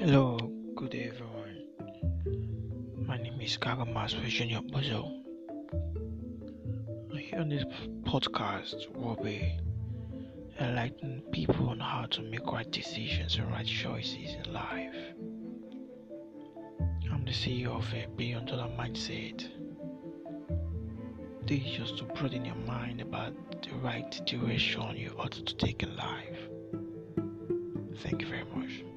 Hello, good day everyone. My name is Kagamas Junior Bozo. Here on this podcast, we'll be enlightening people on how to make right decisions and right choices in life. I'm the CEO of a Billion Dollar Mindset. This is just to broaden your mind about the right direction you ought to take in life. Thank you very much.